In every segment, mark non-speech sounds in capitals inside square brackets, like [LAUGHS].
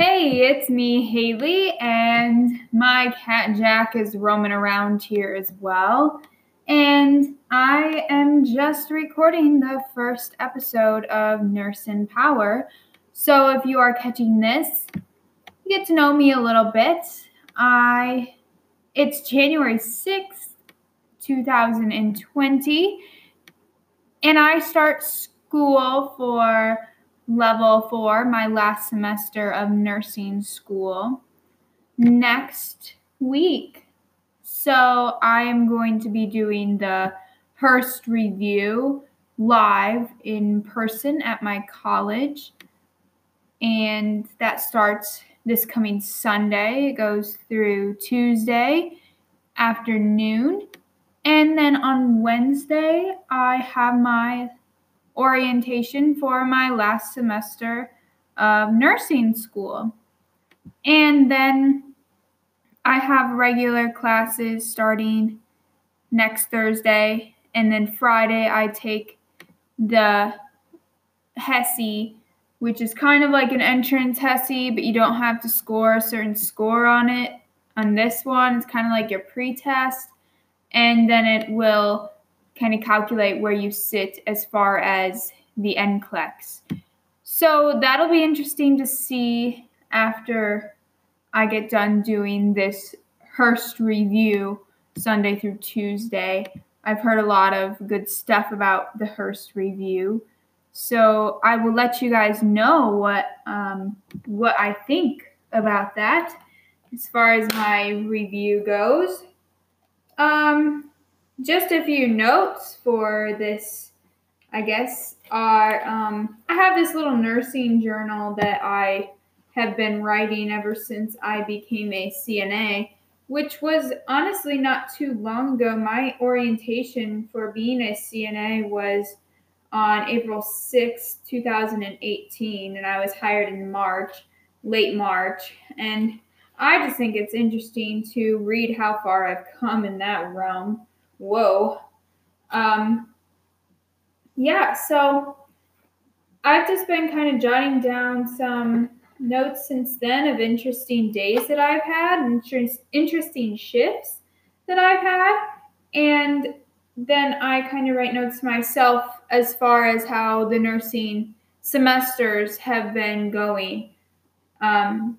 Hey, it's me, Haley, and my cat Jack is roaming around here as well. And I am just recording the first episode of Nurse in Power. So if you are catching this, you get to know me a little bit. I it's January 6th, 2020, and I start school for level four, my last semester of nursing school, next week. So I am going to be doing the Hurst review live in person at my college. And that starts this coming Sunday. It goes through Tuesday afternoon. And then on Wednesday, I have my orientation for my last semester of nursing school. And then I have regular classes starting next Thursday. And then Friday, I take the HESI, which is kind of like an entrance HESI, but you don't have to score a certain score on it. On this one, it's kind of like your pre test. And then it will kind of calculate where you sit as far as the NCLEX. So that'll be interesting to see after I get done doing this Hurst review Sunday through Tuesday. I've heard a lot of good stuff about the Hurst review. So I will let you guys know what um, what I think about that as far as my review goes. Um, just a few notes for this, I guess, are um, I have this little nursing journal that I have been writing ever since I became a CNA, which was honestly not too long ago. My orientation for being a CNA was on April 6, 2018, and I was hired in March, late March. And I just think it's interesting to read how far I've come in that realm whoa. Um, yeah, so I've just been kind of jotting down some notes since then of interesting days that I've had, and interesting shifts that I've had, and then I kind of write notes myself as far as how the nursing semesters have been going. Um,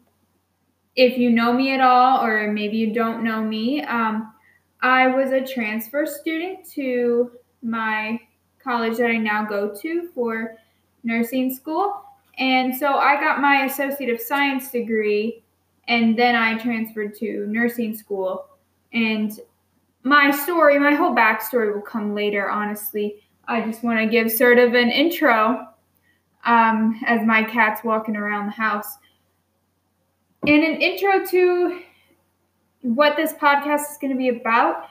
if you know me at all, or maybe you don't know me, um, I was a transfer student to my college that I now go to for nursing school. And so I got my Associate of Science degree and then I transferred to nursing school. And my story, my whole backstory will come later, honestly. I just want to give sort of an intro um, as my cat's walking around the house. And an intro to what this podcast is going to be about.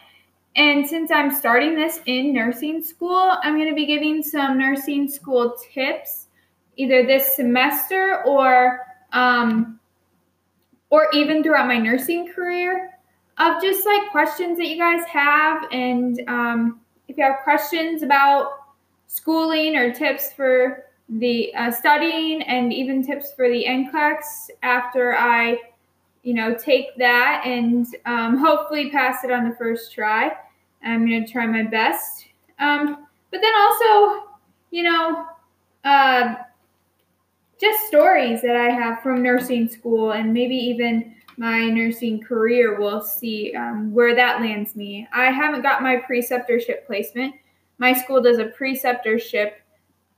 And since I'm starting this in nursing school, I'm going to be giving some nursing school tips either this semester or um, or even throughout my nursing career of just like questions that you guys have and um, if you have questions about schooling or tips for the uh, studying and even tips for the NCLEX after I you know, take that and um, hopefully pass it on the first try. I'm going to try my best. Um, but then also, you know, uh, just stories that I have from nursing school and maybe even my nursing career. We'll see um, where that lands me. I haven't got my preceptorship placement. My school does a preceptorship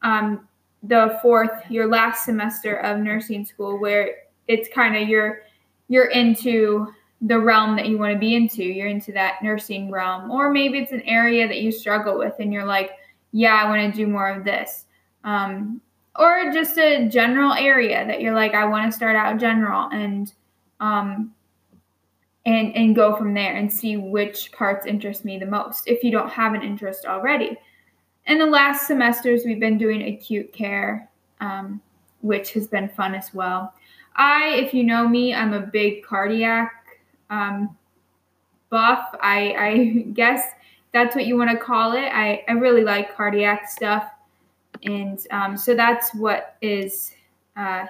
um, the fourth, your last semester of nursing school, where it's kind of your you're into the realm that you want to be into. You're into that nursing realm, or maybe it's an area that you struggle with, and you're like, yeah, I want to do more of this. Um, or just a general area that you're like, I want to start out general and um, and and go from there and see which parts interest me the most if you don't have an interest already. In the last semesters, we've been doing acute care, um, which has been fun as well. I, if you know me, I'm a big cardiac um, buff. I, I [LAUGHS] guess that's what you want to call it. I, I really like cardiac stuff. And um, so that's what is uh,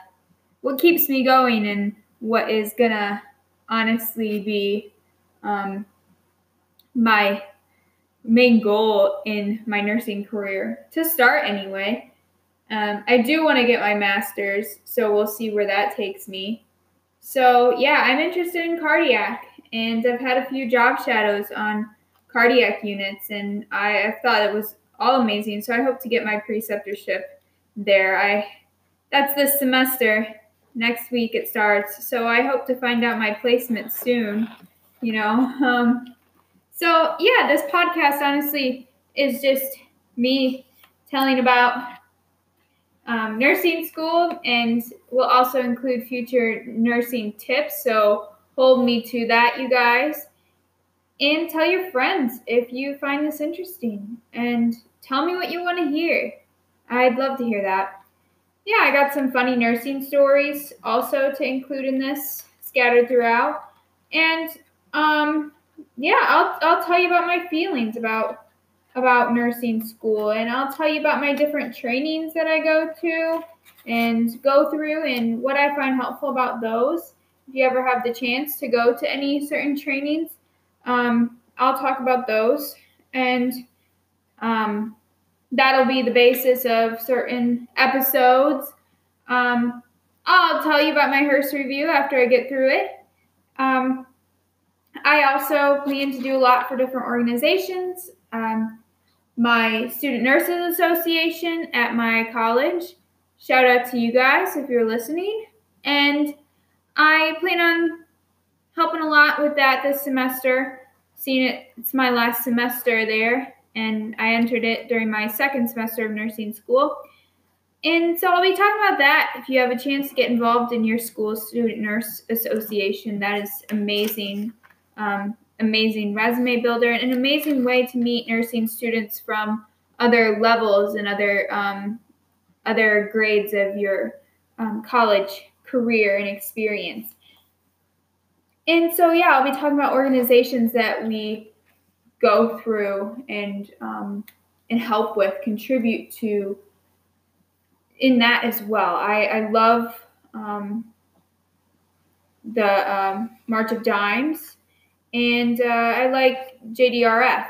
what keeps me going and what is gonna honestly be um, my main goal in my nursing career to start anyway. Um, I do want to get my master's, so we'll see where that takes me. So, yeah, I'm interested in cardiac, and I've had a few job shadows on cardiac units, and I, I thought it was all amazing. So, I hope to get my preceptorship there. I that's this semester. Next week it starts, so I hope to find out my placement soon. You know, [LAUGHS] um, so yeah, this podcast honestly is just me telling about um, nursing school and we'll also include future nursing tips. So hold me to that, you guys. And tell your friends if you find this interesting and tell me what you want to hear. I'd love to hear that. Yeah, I got some funny nursing stories also to include in this scattered throughout. And um yeah, I'll I'll tell you about my feelings about about nursing school and I'll tell you about my different trainings that I go to and go through and what I find helpful about those. If you ever have the chance to go to any certain trainings, um, I'll talk about those and um, that'll be the basis of certain episodes. Um, I'll tell you about my Hurst review after I get through it. Um, I also plan to do a lot for different organizations. Um, my Student Nurses Association at my college. Shout out to you guys if you're listening. And I plan on helping a lot with that this semester. Seeing it, it's my last semester there, and I entered it during my second semester of nursing school. And so I'll be talking about that. If you have a chance to get involved in your school student nurse association, that is amazing um, amazing resume builder and an amazing way to meet nursing students from other levels and other um, other grades of your um, college career and experience. And so, yeah, I'll be talking about organizations that we go through and um, and help with, contribute to in that as well. I, I love um, the um, March of Dimes and uh, I like JDRF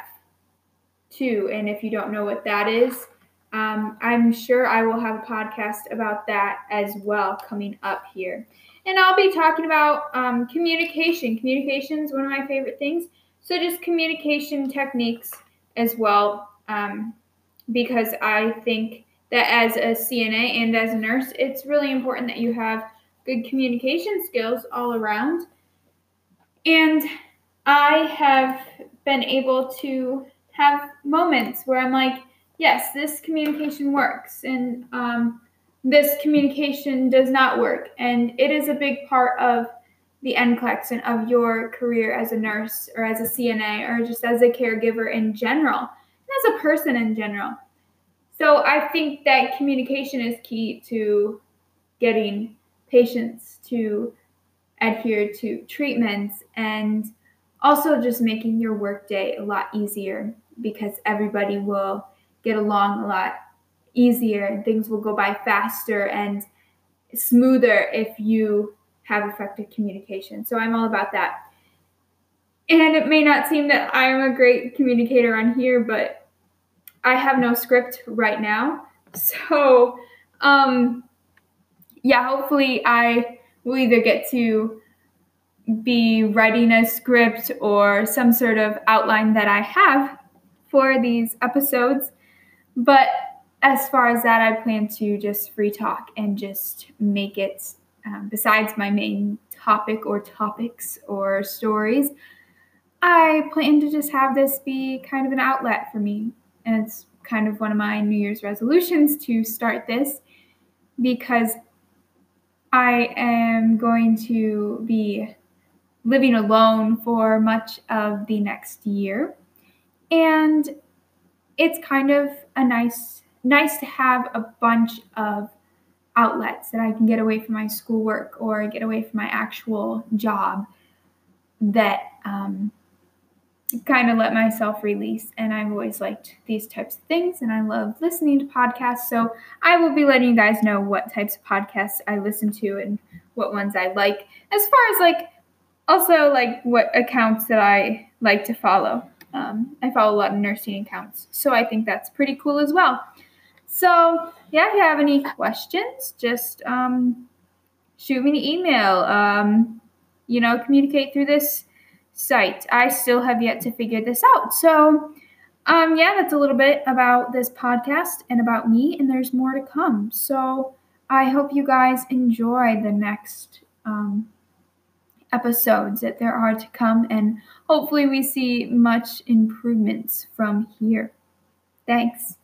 too. And if you don't know what that is, um, I'm sure I will have a podcast about that as well coming up here. And I'll be talking about um, communication. Communication is one of my favorite things. So just communication techniques as well, um, because I think that as a CNA and as a nurse, it's really important that you have good communication skills all around. And I have been able to have moments where I'm like, yes, this communication works, and um, this communication does not work. And it is a big part of the NCLEX and of your career as a nurse or as a CNA or just as a caregiver in general, as a person in general. So I think that communication is key to getting patients to adhere to treatments and also just making your workday a lot easier because everybody will get along a lot easier and things will go by faster and smoother if you have effective communication. So I'm all about that. And it may not seem that I'm a great communicator on here, but I have no script right now. So, um, yeah, hopefully I will either get to be writing a script or some sort of outline that I have for these episodes. But as far as that, I plan to just free talk and just make it, um, besides my main topic or topics or stories, I plan to just have this be kind of an outlet for me. And it's kind of one of my New Year's resolutions to start this because I am going to be living alone for much of the next year. And it's kind of a nice nice to have a bunch of outlets that I can get away from my schoolwork or get away from my actual job that um, kind of let myself release. And I've always liked these types of things and I love listening to podcasts. So I will be letting you guys know what types of podcasts I listen to and what ones I like, as far as like also like what accounts that I like to follow. Um, I follow a lot of nursing accounts. So I think that's pretty cool as well. So, yeah, if you have any questions, just um, shoot me an email. Um, you know, communicate through this site. I still have yet to figure this out. So, um, yeah, that's a little bit about this podcast and about me, and there's more to come. So, I hope you guys enjoy the next um, episodes that there are to come, and hopefully, we see much improvements from here. Thanks.